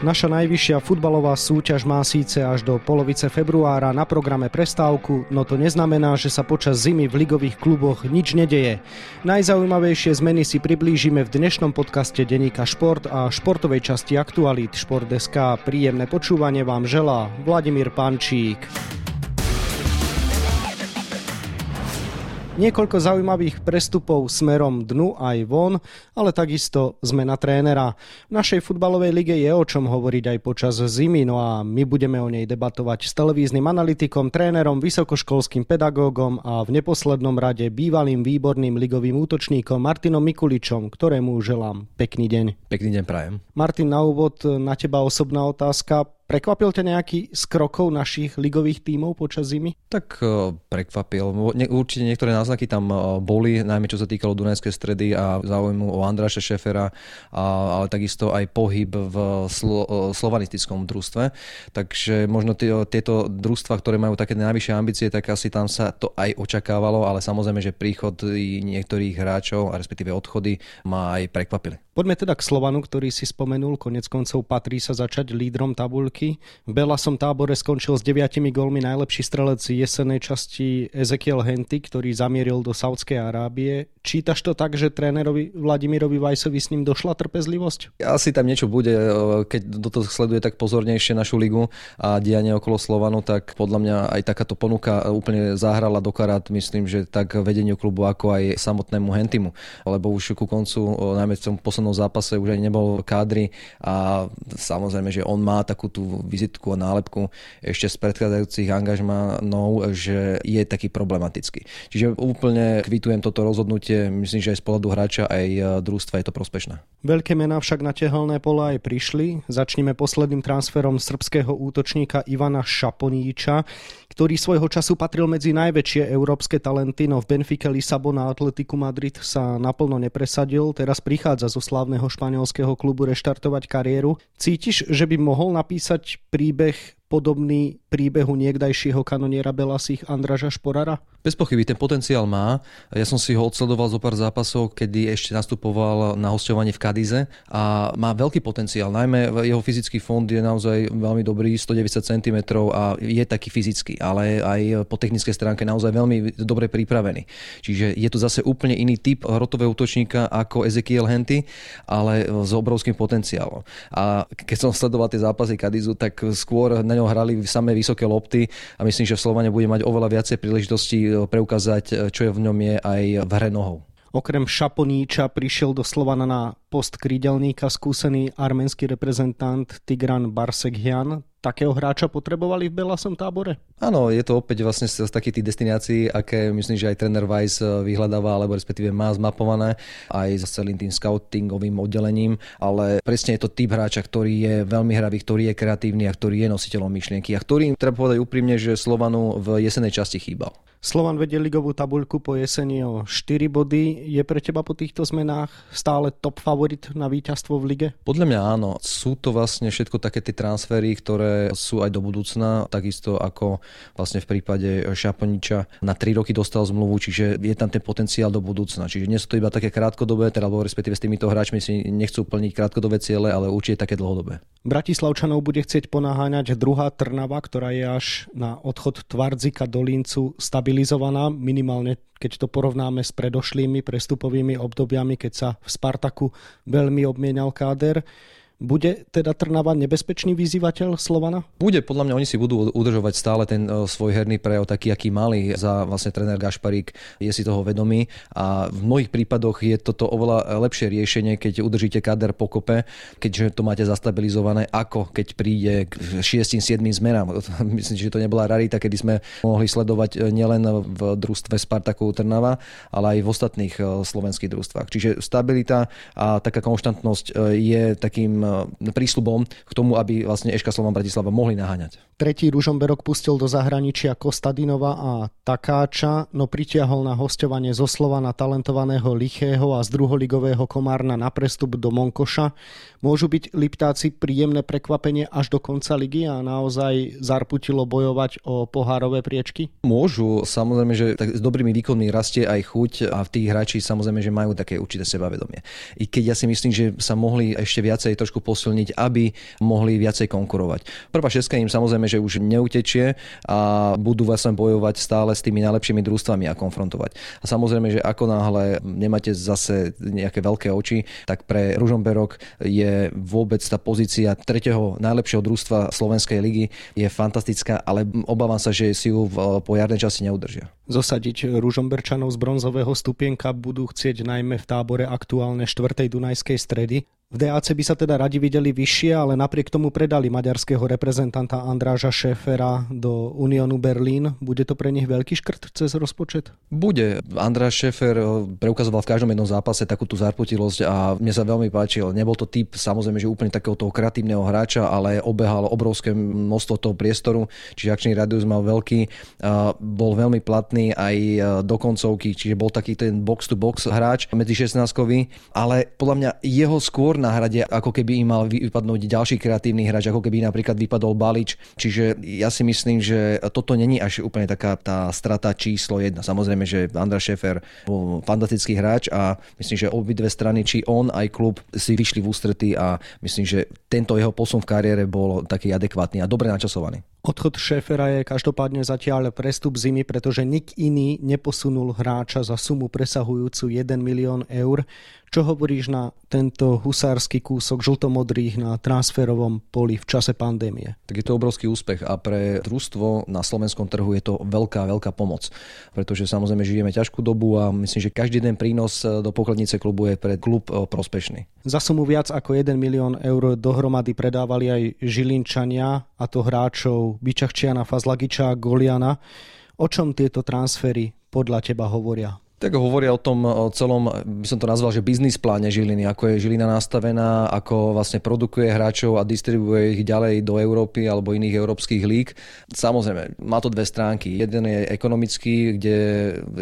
Naša najvyššia futbalová súťaž má síce až do polovice februára na programe prestávku, no to neznamená, že sa počas zimy v ligových kluboch nič nedeje. Najzaujímavejšie zmeny si priblížime v dnešnom podcaste Deníka Šport a športovej časti Aktualít Šport.sk. Príjemné počúvanie vám želá Vladimír Pančík. Niekoľko zaujímavých prestupov smerom dnu aj von, ale takisto zmena trénera. V našej futbalovej lige je o čom hovoriť aj počas zimy, no a my budeme o nej debatovať s televíznym analytikom, trénerom, vysokoškolským pedagógom a v neposlednom rade bývalým výborným ligovým útočníkom Martinom Mikuličom, ktorému želám pekný deň. Pekný deň prajem. Martin, na úvod na teba osobná otázka. Prekvapil ťa nejaký z krokov našich ligových tímov počas zimy? Tak e, prekvapil. Určite niektoré náznaky tam e, boli, najmä čo sa týkalo Dunajskej stredy a záujmu o Andraša Šefera, ale takisto aj pohyb v slo- e, slovanistickom družstve. Takže možno tieto družstva, ktoré majú také najvyššie ambície, tak asi tam sa to aj očakávalo, ale samozrejme, že príchod niektorých hráčov, a respektíve odchody, ma aj prekvapili. Poďme teda k Slovanu, ktorý si spomenul, konec koncov patrí sa začať lídrom tabulky. V Belasom tábore skončil s deviatimi gólmi najlepší strelec jesenej časti Ezekiel Henty, ktorý zamieril do Saudskej Arábie. Čítaš to tak, že trénerovi Vladimirovi Vajsovi s ním došla trpezlivosť? Asi tam niečo bude, keď do toho sleduje tak pozornejšie našu ligu a dianie okolo Slovanu, tak podľa mňa aj takáto ponuka úplne zahrala do karát, myslím, že tak vedeniu klubu ako aj samotnému Hentimu, lebo už ku koncu, najmä v tom poslednom zápase už aj nebol kádry a samozrejme, že on má takú tú vizitku a nálepku ešte z predchádzajúcich angažmánov, že je taký problematický. Čiže úplne kvitujem toto rozhodnutie určite myslím, že aj z pohľadu hráča aj e, družstva je to prospešné. Veľké mená však na tehelné pola aj prišli. Začneme posledným transferom srbského útočníka Ivana Šaponíča, ktorý svojho času patril medzi najväčšie európske talenty, no v Benfica Lisabon a Atletiku Madrid sa naplno nepresadil. Teraz prichádza zo slávneho španielského klubu reštartovať kariéru. Cítiš, že by mohol napísať príbeh podobný príbehu niekdajšieho kanoniera Belasich Andraža Šporara? Bez pochyby, ten potenciál má. Ja som si ho odsledoval zo pár zápasov, kedy ešte nastupoval na hostovanie v Kadize a má veľký potenciál. Najmä jeho fyzický fond je naozaj veľmi dobrý, 190 cm a je taký fyzický, ale aj po technickej stránke naozaj veľmi dobre pripravený. Čiže je to zase úplne iný typ hrotového útočníka ako Ezekiel Henty, ale s obrovským potenciálom. A keď som sledoval tie zápasy Kadizu, tak skôr na ňom hrali samé vysoké lopty a myslím, že v Slovane bude mať oveľa viacej príležitostí preukázať, čo je v ňom je aj v hre nohou. Okrem Šaponíča prišiel do Slovana na post krídelníka skúsený arménsky reprezentant Tigran Barseghian takého hráča potrebovali v Belasom tábore? Áno, je to opäť vlastne z, z takých tých destinácií, aké myslím, že aj tréner Weiss eh, vyhľadáva, alebo respektíve má zmapované aj s celým tým scoutingovým oddelením, ale presne je to typ hráča, ktorý je veľmi hravý, ktorý je kreatívny a ktorý je nositeľom myšlienky a ktorý, treba povedať úprimne, že Slovanu v jesenej časti chýbal. Slovan vedie ligovú tabuľku po jeseni o 4 body. Je pre teba po týchto zmenách stále top favorit na víťazstvo v lige? Podľa mňa áno. Sú to vlastne všetko také tie transfery, ktoré sú aj do budúcna, takisto ako vlastne v prípade Šaponiča na 3 roky dostal zmluvu, čiže je tam ten potenciál do budúcna. Čiže nie sú to iba také krátkodobé, teda respektíve s týmito hráčmi si nechcú plniť krátkodobé ciele, ale určite také dlhodobé. Bratislavčanov bude chcieť ponáháňať druhá Trnava, ktorá je až na odchod Tvardzika do Lincu stabilizovaná, minimálne keď to porovnáme s predošlými prestupovými obdobiami, keď sa v Spartaku veľmi obmienal káder. Bude teda Trnava nebezpečný vyzývateľ Slovana? Bude, podľa mňa oni si budú udržovať stále ten e, svoj herný prejav taký, aký mali za vlastne tréner Gašparík, je si toho vedomý a v mnohých prípadoch je toto oveľa lepšie riešenie, keď udržíte kader pokope, keďže to máte zastabilizované, ako keď príde k 6-7 zmenám. Myslím, že to nebola rarita, kedy sme mohli sledovať e, nielen v družstve Spartaku Trnava, ale aj v ostatných e, slovenských družstvách. Čiže stabilita a taká konštantnosť je takým prísľubom k tomu, aby vlastne Eška Slovan Bratislava mohli naháňať. Tretí Ružomberok pustil do zahraničia Kostadinova a Takáča, no pritiahol na hostovanie zo Slovana talentovaného Lichého a z druholigového Komárna na prestup do Monkoša. Môžu byť Liptáci príjemné prekvapenie až do konca ligy a naozaj zarputilo bojovať o pohárové priečky? Môžu, samozrejme, že tak s dobrými výkonmi rastie aj chuť a v tých hráči samozrejme, že majú také určité sebavedomie. I keď ja si myslím, že sa mohli ešte viacej trošku posilniť, aby mohli viacej konkurovať. Prvá šestka im samozrejme, že už neutečie a budú vlastne bojovať stále s tými najlepšími družstvami a konfrontovať. A samozrejme, že ako náhle nemáte zase nejaké veľké oči, tak pre Ružomberok je vôbec tá pozícia tretieho najlepšieho družstva Slovenskej ligy je fantastická, ale obávam sa, že si ju po jarnej časti neudržia. Zosadiť Ružomberčanov z bronzového stupienka budú chcieť najmä v tábore aktuálne 4. Dunajskej stredy. V DAC by sa teda radi videli vyššie, ale napriek tomu predali maďarského reprezentanta Andráža Šéfera do Unionu Berlín. Bude to pre nich veľký škrt cez rozpočet? Bude. Andráš Šéfer eh, preukazoval v každom jednom zápase takú tú zarputilosť a mne sa veľmi páčil. Nebol to typ samozrejme, že úplne takého toho kreatívneho hráča, ale obehal obrovské množstvo toho priestoru, čiže akčný radius mal veľký, bol veľmi platný aj eh, do koncovky, čiže bol taký ten box-to-box hráč medzi 16 ale podľa mňa jeho skôr náhrade, ako keby im mal vypadnúť ďalší kreatívny hráč, ako keby napríklad vypadol Balič. Čiže ja si myslím, že toto není až úplne taká tá strata číslo jedna. Samozrejme, že Andra Šefer bol fantastický hráč a myslím, že obidve strany, či on aj klub si vyšli v ústretí a myslím, že tento jeho posun v kariére bol taký adekvátny a dobre načasovaný. Odchod Šéfera je každopádne zatiaľ prestup zimy, pretože nik iný neposunul hráča za sumu presahujúcu 1 milión eur. Čo hovoríš na tento husársky kúsok žltomodrých na transferovom poli v čase pandémie? Tak je to obrovský úspech a pre družstvo na slovenskom trhu je to veľká, veľká pomoc. Pretože samozrejme žijeme ťažkú dobu a myslím, že každý den prínos do pokladnice klubu je pre klub e, prospešný. Za sumu viac ako 1 milión eur dohromady predávali aj Žilinčania, a to hráčov Bičachčiana, Fazlagiča a Goliana. O čom tieto transfery podľa teba hovoria? Tak hovoria o tom o celom, by som to nazval, že biznis pláne Žiliny, ako je Žilina nastavená, ako vlastne produkuje hráčov a distribuje ich ďalej do Európy alebo iných európskych líg. Samozrejme, má to dve stránky. Jeden je ekonomický, kde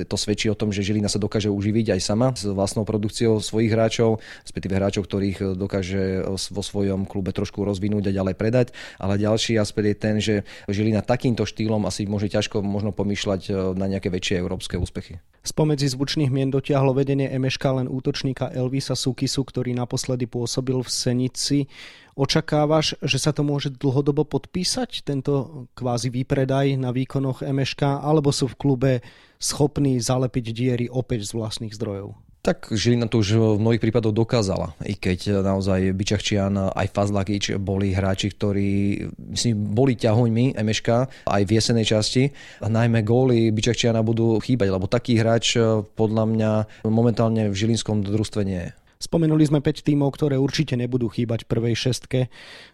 to svedčí o tom, že Žilina sa dokáže uživiť aj sama s vlastnou produkciou svojich hráčov, respektíve hráčov, ktorých dokáže vo svojom klube trošku rozvinúť a ďalej predať. Ale ďalší aspekt je ten, že Žilina takýmto štýlom asi môže ťažko možno pomýšľať na nejaké väčšie európske úspechy. Spomedzi zvučných mien dotiahlo vedenie Emeška len útočníka Elvisa Sukisu, ktorý naposledy pôsobil v Senici. Očakávaš, že sa to môže dlhodobo podpísať, tento kvázi výpredaj na výkonoch Emeška, alebo sú v klube schopní zalepiť diery opäť z vlastných zdrojov? Tak Žilina to už v mnohých prípadoch dokázala, i keď naozaj Bičachčian aj Fazlagič boli hráči, ktorí myslím, boli ťahoňmi MŠK aj v jesenej časti. A najmä góly Bičachčiana budú chýbať, lebo taký hráč podľa mňa momentálne v Žilinskom družstve nie je. Spomenuli sme 5 tímov, ktoré určite nebudú chýbať prvej šestke,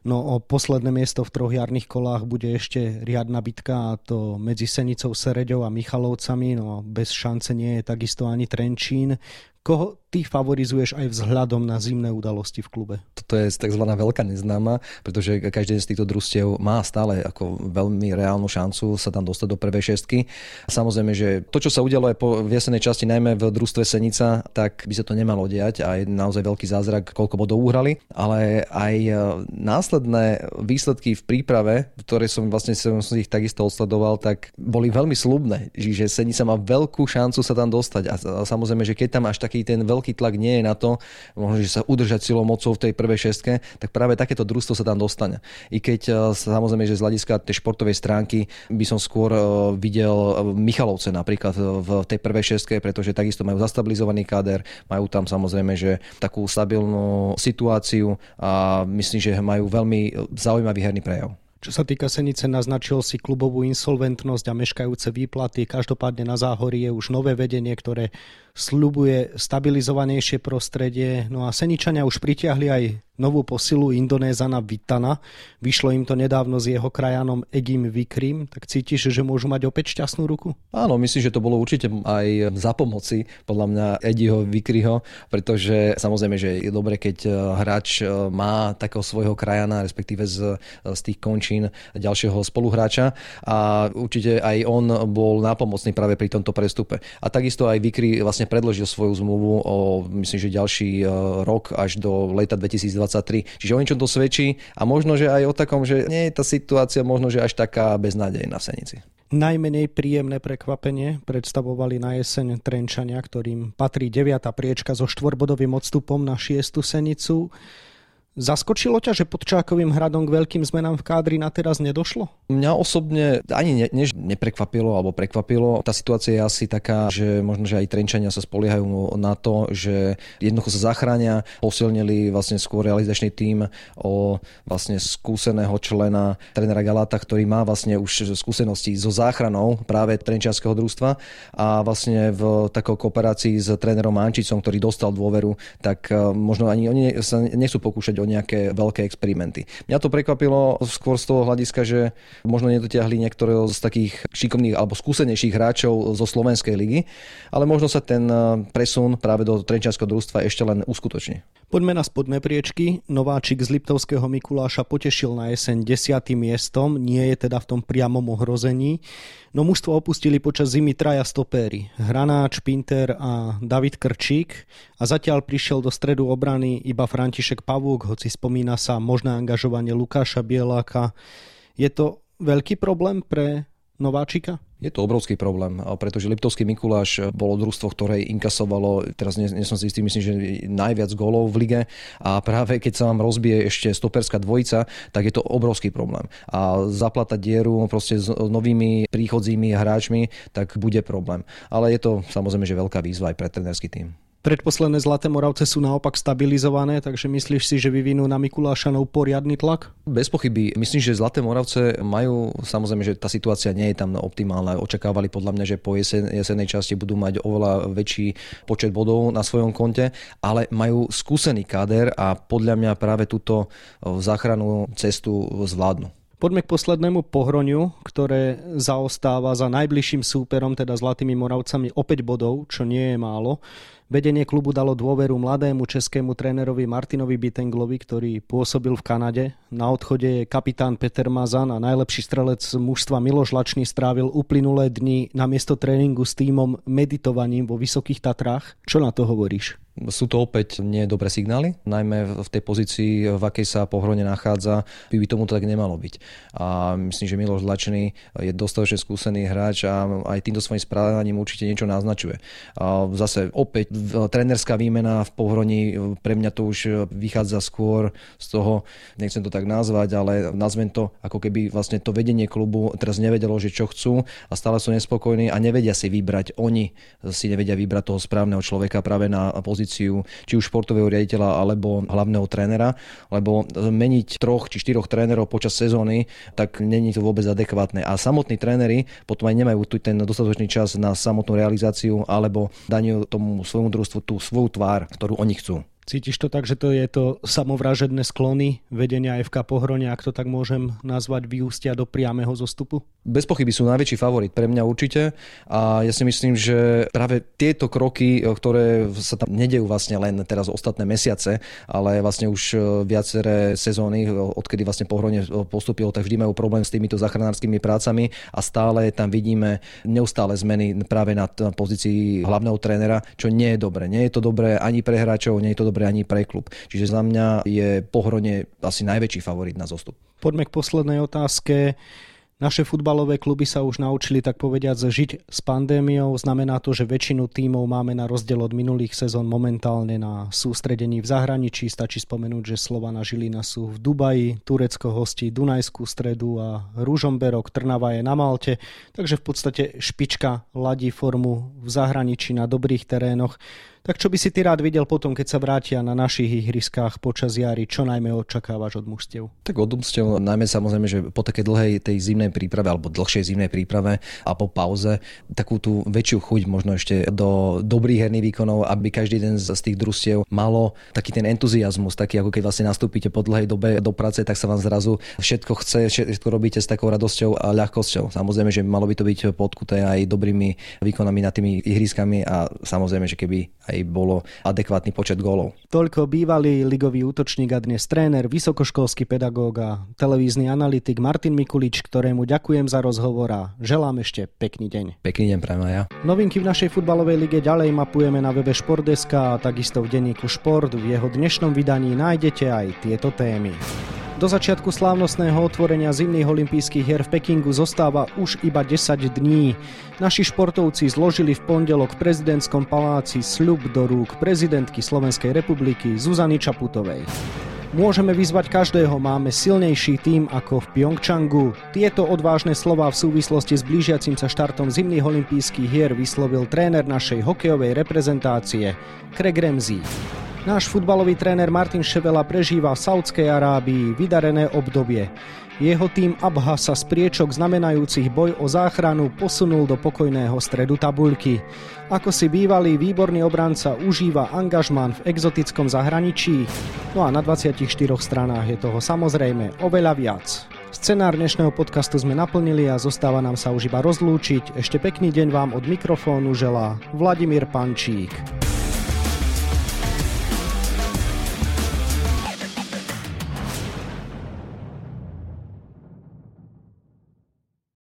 no o posledné miesto v troch jarných kolách bude ešte riadna bitka a to medzi Senicou, Sereďou a Michalovcami, no bez šance nie je takisto ani Trenčín. Koho ty favorizuješ aj vzhľadom na zimné udalosti v klube? Toto je tzv. veľká neznáma, pretože každý z týchto družstiev má stále ako veľmi reálnu šancu sa tam dostať do prvej šestky. Samozrejme, že to, čo sa udialo aj po viesenej časti, najmä v družstve Senica, tak by sa to nemalo diať a je naozaj veľký zázrak, koľko bodov uhrali, ale aj e, následné výsledky v príprave, ktoré som vlastne som ich takisto odsledoval, tak boli veľmi slubné, že Senica má veľkú šancu sa tam dostať a samozrejme, že keď tam až taký ten veľký veľký tlak nie je na to, možno, že sa udržať silou mocou v tej prvej šestke, tak práve takéto družstvo sa tam dostane. I keď e, samozrejme, že z hľadiska tej športovej stránky by som skôr e, videl e, Michalovce napríklad v tej prvej šestke, pretože takisto majú zastabilizovaný káder, majú tam samozrejme, že takú stabilnú situáciu a myslím, že majú veľmi zaujímavý herný prejav. Čo sa týka Senice, naznačil si klubovú insolventnosť a meškajúce výplaty. Každopádne na záhorí je už nové vedenie, ktoré slubuje stabilizovanejšie prostredie. No a Seničania už pritiahli aj novú posilu Indonézana Vitana. Vyšlo im to nedávno s jeho krajanom Egim Vikrim. Tak cítiš, že môžu mať opäť šťastnú ruku? Áno, myslím, že to bolo určite aj za pomoci podľa mňa Ediho Vikriho, pretože samozrejme, že je dobre, keď eh, hráč eh, má takého svojho krajana, respektíve z, z tých končín ďalšieho spoluhráča a určite aj on bol nápomocný práve pri tomto prestupe. A takisto aj Vikri vlastne predložil svoju zmluvu o myslím, že ďalší eh, rok až do leta 2020 2023. Čiže o ničom to svedčí a možno, že aj o takom, že nie je tá situácia možno, že až taká beznádejná v Senici. Najmenej príjemné prekvapenie predstavovali na jeseň Trenčania, ktorým patrí 9. priečka so štvorbodovým odstupom na 6. Senicu. Zaskočilo ťa, že pod Čákovým hradom k veľkým zmenám v kádri na teraz nedošlo? Mňa osobne ani ne, než neprekvapilo alebo prekvapilo. Tá situácia je asi taká, že možno, že aj Trenčania sa spoliehajú na to, že jednoducho sa zachránia, posilnili vlastne skôr realizačný tím o vlastne skúseného člena trénera Galata, ktorý má vlastne už skúsenosti so záchranou práve Trenčianského družstva a vlastne v takou kooperácii s trénerom Ančicom, ktorý dostal dôveru, tak eh, možno ani oni sa nechcú pokúšať o nejaké veľké experimenty. Mňa to prekvapilo skôr z toho hľadiska, že možno nedotiahli niektoré z takých šikovných alebo skúsenejších hráčov zo Slovenskej ligy, ale možno sa ten eh, presun práve do Trenčianského družstva ešte len uskutoční. Poďme na spodné priečky. Nováčik z Liptovského Mikuláša potešil na jeseň desiatým miestom, nie je teda v tom priamom ohrození. No mužstvo opustili počas zimy traja stopéry. Hranáč, Pinter a David Krčík a zatiaľ prišiel do stredu obrany iba František Pavúk, hoci spomína sa možné angažovanie Lukáša Bieláka. Je to veľký problém pre Nováčika? Je to obrovský problém, pretože Liptovský Mikuláš bolo družstvo, ktoré inkasovalo, teraz nie, nie som si istý, myslím, že najviac gólov v lige a práve keď sa vám rozbije ešte stoperská dvojica, tak je to obrovský problém. A zaplatať dieru proste s novými príchodzími hráčmi, tak bude problém. Ale je to samozrejme, že veľká výzva aj pre trenerský tým. Predposledné Zlaté Moravce sú naopak stabilizované, takže myslíš si, že vyvinú na Mikulášanov poriadny tlak? Bez pochyby. Myslím, že Zlaté Moravce majú, samozrejme, že tá situácia nie je tam optimálna. Očakávali podľa mňa, že po jesen, jesenej časti budú mať oveľa väčší počet bodov na svojom konte, ale majú skúsený káder a podľa mňa práve túto záchranu cestu zvládnu. Poďme k poslednému pohroniu, ktoré zaostáva za najbližším súperom, teda Zlatými Moravcami, o 5 bodov, čo nie je málo. Vedenie klubu dalo dôveru mladému českému trénerovi Martinovi Bitenglovi, ktorý pôsobil v Kanade. Na odchode je kapitán Peter Mazan a najlepší strelec mužstva Miloš Lačný strávil uplynulé dni na miesto tréningu s týmom meditovaním vo Vysokých Tatrách. Čo na to hovoríš? Sú to opäť nie dobré signály, najmä v tej pozícii, v akej sa pohrone nachádza, by, by tomu tak nemalo byť. A myslím, že Miloš Lačný je dostatočne skúsený hráč a aj týmto svojím správaním určite niečo naznačuje. A zase opäť trénerská výmena v pohroni, pre mňa to už vychádza skôr z toho, nechcem to tak nazvať, ale nazvem to, ako keby vlastne to vedenie klubu teraz nevedelo, že čo chcú a stále sú nespokojní a nevedia si vybrať, oni si nevedia vybrať toho správneho človeka práve na pozíciu pozíciu či už športového riaditeľa alebo hlavného trénera, lebo meniť troch či štyroch trénerov počas sezóny, tak není to vôbec adekvátne. A samotní tréneri potom aj nemajú tu ten dostatočný čas na samotnú realizáciu alebo daniu tomu svojmu družstvu tú svoju tvár, ktorú oni chcú. Cítiš to tak, že to je to samovražedné sklony vedenia FK Pohronia, ak to tak môžem nazvať, vyústia do priamého zostupu? Bez pochyby sú najväčší favorit pre mňa určite a ja si myslím, že práve tieto kroky, ktoré sa tam nedejú vlastne len teraz ostatné mesiace, ale vlastne už e, viaceré sezóny, odkedy vlastne Pohronie postupilo, tak vždy majú problém s týmito zachranárskymi prácami a stále tam vidíme neustále zmeny práve na pozícii hlavného trénera, čo nie je dobre. Nie je to dobré ani pre hráčov, nie je to dobré ani pre klub. Čiže za mňa je Pohronie asi najväčší favorit na zostup. Poďme k poslednej otázke. Naše futbalové kluby sa už naučili tak povediať žiť s pandémiou. Znamená to, že väčšinu tímov máme na rozdiel od minulých sezón momentálne na sústredení v zahraničí. Stačí spomenúť, že Slovana Žilina sú v Dubaji, Turecko hostí Dunajskú stredu a Ružomberok, Trnava je na Malte. Takže v podstate špička ladí formu v zahraničí na dobrých terénoch. Tak čo by si ty rád videl potom, keď sa vrátia na našich ihriskách počas jary? Čo najmä očakávaš od mužstiev? Tak od mužstiev najmä samozrejme, že po také dlhej tej zimnej príprave alebo dlhšej zimnej príprave a po pauze takú tú väčšiu chuť možno ešte do dobrých herných výkonov, aby každý jeden z tých družstiev malo taký ten entuziasmus, taký ako keď vlastne nastúpite po dlhej dobe do práce, tak sa vám zrazu všetko chce, všetko robíte s takou radosťou a ľahkosťou. Samozrejme, že malo by to byť podkuté aj dobrými výkonami na tými ihriskami a samozrejme, že keby aj aj bolo adekvátny počet gólov. Toľko bývalý ligový útočník a dnes tréner, vysokoškolský pedagóg a televízny analytik Martin Mikulič, ktorému ďakujem za rozhovor a želám ešte pekný deň. Pekný deň prajem ja. Novinky v našej futbalovej lige ďalej mapujeme na webe Športdeska a takisto v denníku Šport. V jeho dnešnom vydaní nájdete aj tieto témy. Do začiatku slávnostného otvorenia zimných olympijských hier v Pekingu zostáva už iba 10 dní. Naši športovci zložili v pondelok v prezidentskom paláci sľub do rúk prezidentky Slovenskej republiky Zuzany Čaputovej. Môžeme vyzvať každého, máme silnejší tým ako v Pyeongchangu. Tieto odvážne slova v súvislosti s blížiacim sa štartom zimných olympijských hier vyslovil tréner našej hokejovej reprezentácie, Craig Ramsey. Náš futbalový tréner Martin Ševela prežíva v Saudskej Arábii vydarené obdobie. Jeho tým Abha sa z priečok znamenajúcich boj o záchranu posunul do pokojného stredu tabuľky. Ako si bývalý výborný obranca užíva angažman v exotickom zahraničí? No a na 24 stranách je toho samozrejme oveľa viac. Scenár dnešného podcastu sme naplnili a zostáva nám sa už iba rozlúčiť. Ešte pekný deň vám od mikrofónu želá Vladimír Pančík.